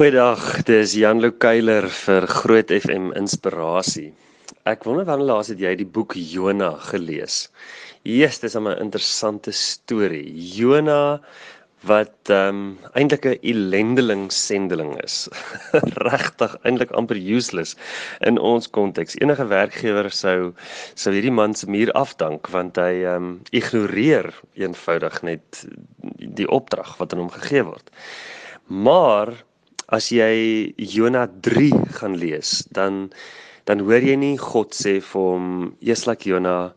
Goeiedag, dis Jan Lukeiler vir Groot FM Inspirasie. Ek wonder wanneer laas het jy die boek Jona gelees? Jesus, dis 'n interessante storie. Jona wat ehm um, eintlik 'n ellendeling sendeling is. Regtig eintlik amper useless in ons konteks. Enige werkgewer sou sou hierdie man se muur afdank want hy ehm um, ignoreer eenvoudig net die opdrag wat aan hom gegee word. Maar as jy Jona 3 gaan lees, dan dan hoor jy nie God sê vir hom, "Jeslik Jona,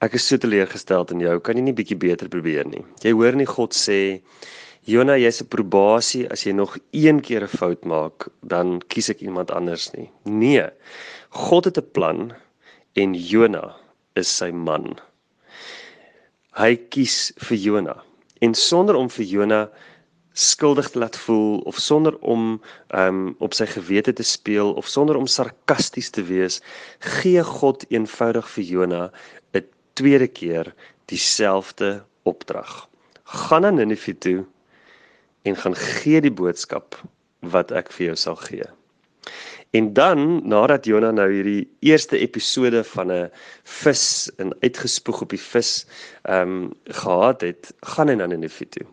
ek is so teleurgesteld in jou. Kan jy nie bietjie beter probeer nie?" Jy hoor nie God sê, "Jona, jy's 'n probasie. As jy nog een keer 'n fout maak, dan kies ek iemand anders nie." Nee. God het 'n plan en Jona is sy man. Hy kies vir Jona en sonder om vir Jona skuldig te laat voel of sonder om um op sy gewete te speel of sonder om sarkasties te wees, gee God eenvoudig vir Jona 'n tweede keer dieselfde opdrag. Gaan na Ninive toe en gaan gee die boodskap wat ek vir jou sal gee. En dan nadat Jona nou hierdie eerste episode van 'n vis en uitgespoeg op die vis ehm um, gehad het, gaan hy na Ninive toe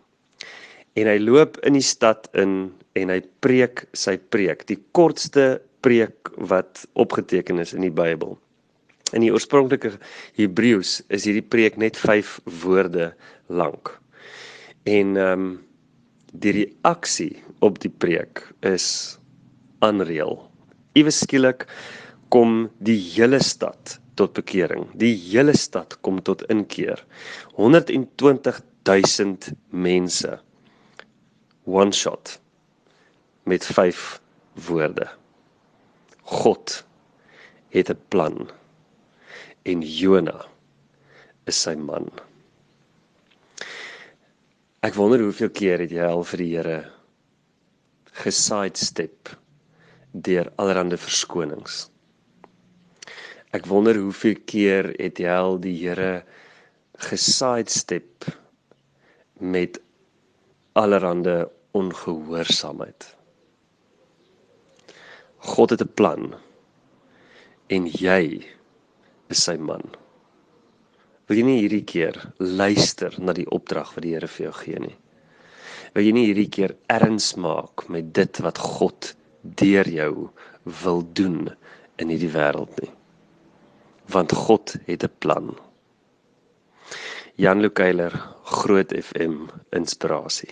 en hy loop in die stad in en hy preek sy preek, die kortste preek wat opgeteken is in die Bybel. In die oorspronklike Hebreëus is hierdie preek net 5 woorde lank. En ehm um, die reaksie op die preek is unreal. Iewes skielik kom die hele stad tot bekering. Die hele stad kom tot inkeer. 120 000 mense one shot met vyf woorde. God het 'n plan en Jona is sy man. Ek wonder hoeveel keer het jy al vir die Here gesidestep deur allerlei verskonings. Ek wonder hoeveel keer het jy al die Here gesidestep met allerlei ongehoorsaamheid. God het 'n plan en jy is sy man. Wil jy nie hierdie keer luister na die opdrag wat die Here vir jou gee nie? Wil jy nie hierdie keer erns maak met dit wat God deur jou wil doen in hierdie wêreld nie? Want God het 'n plan. Jan Lukeiler, Groot FM, inspirasie.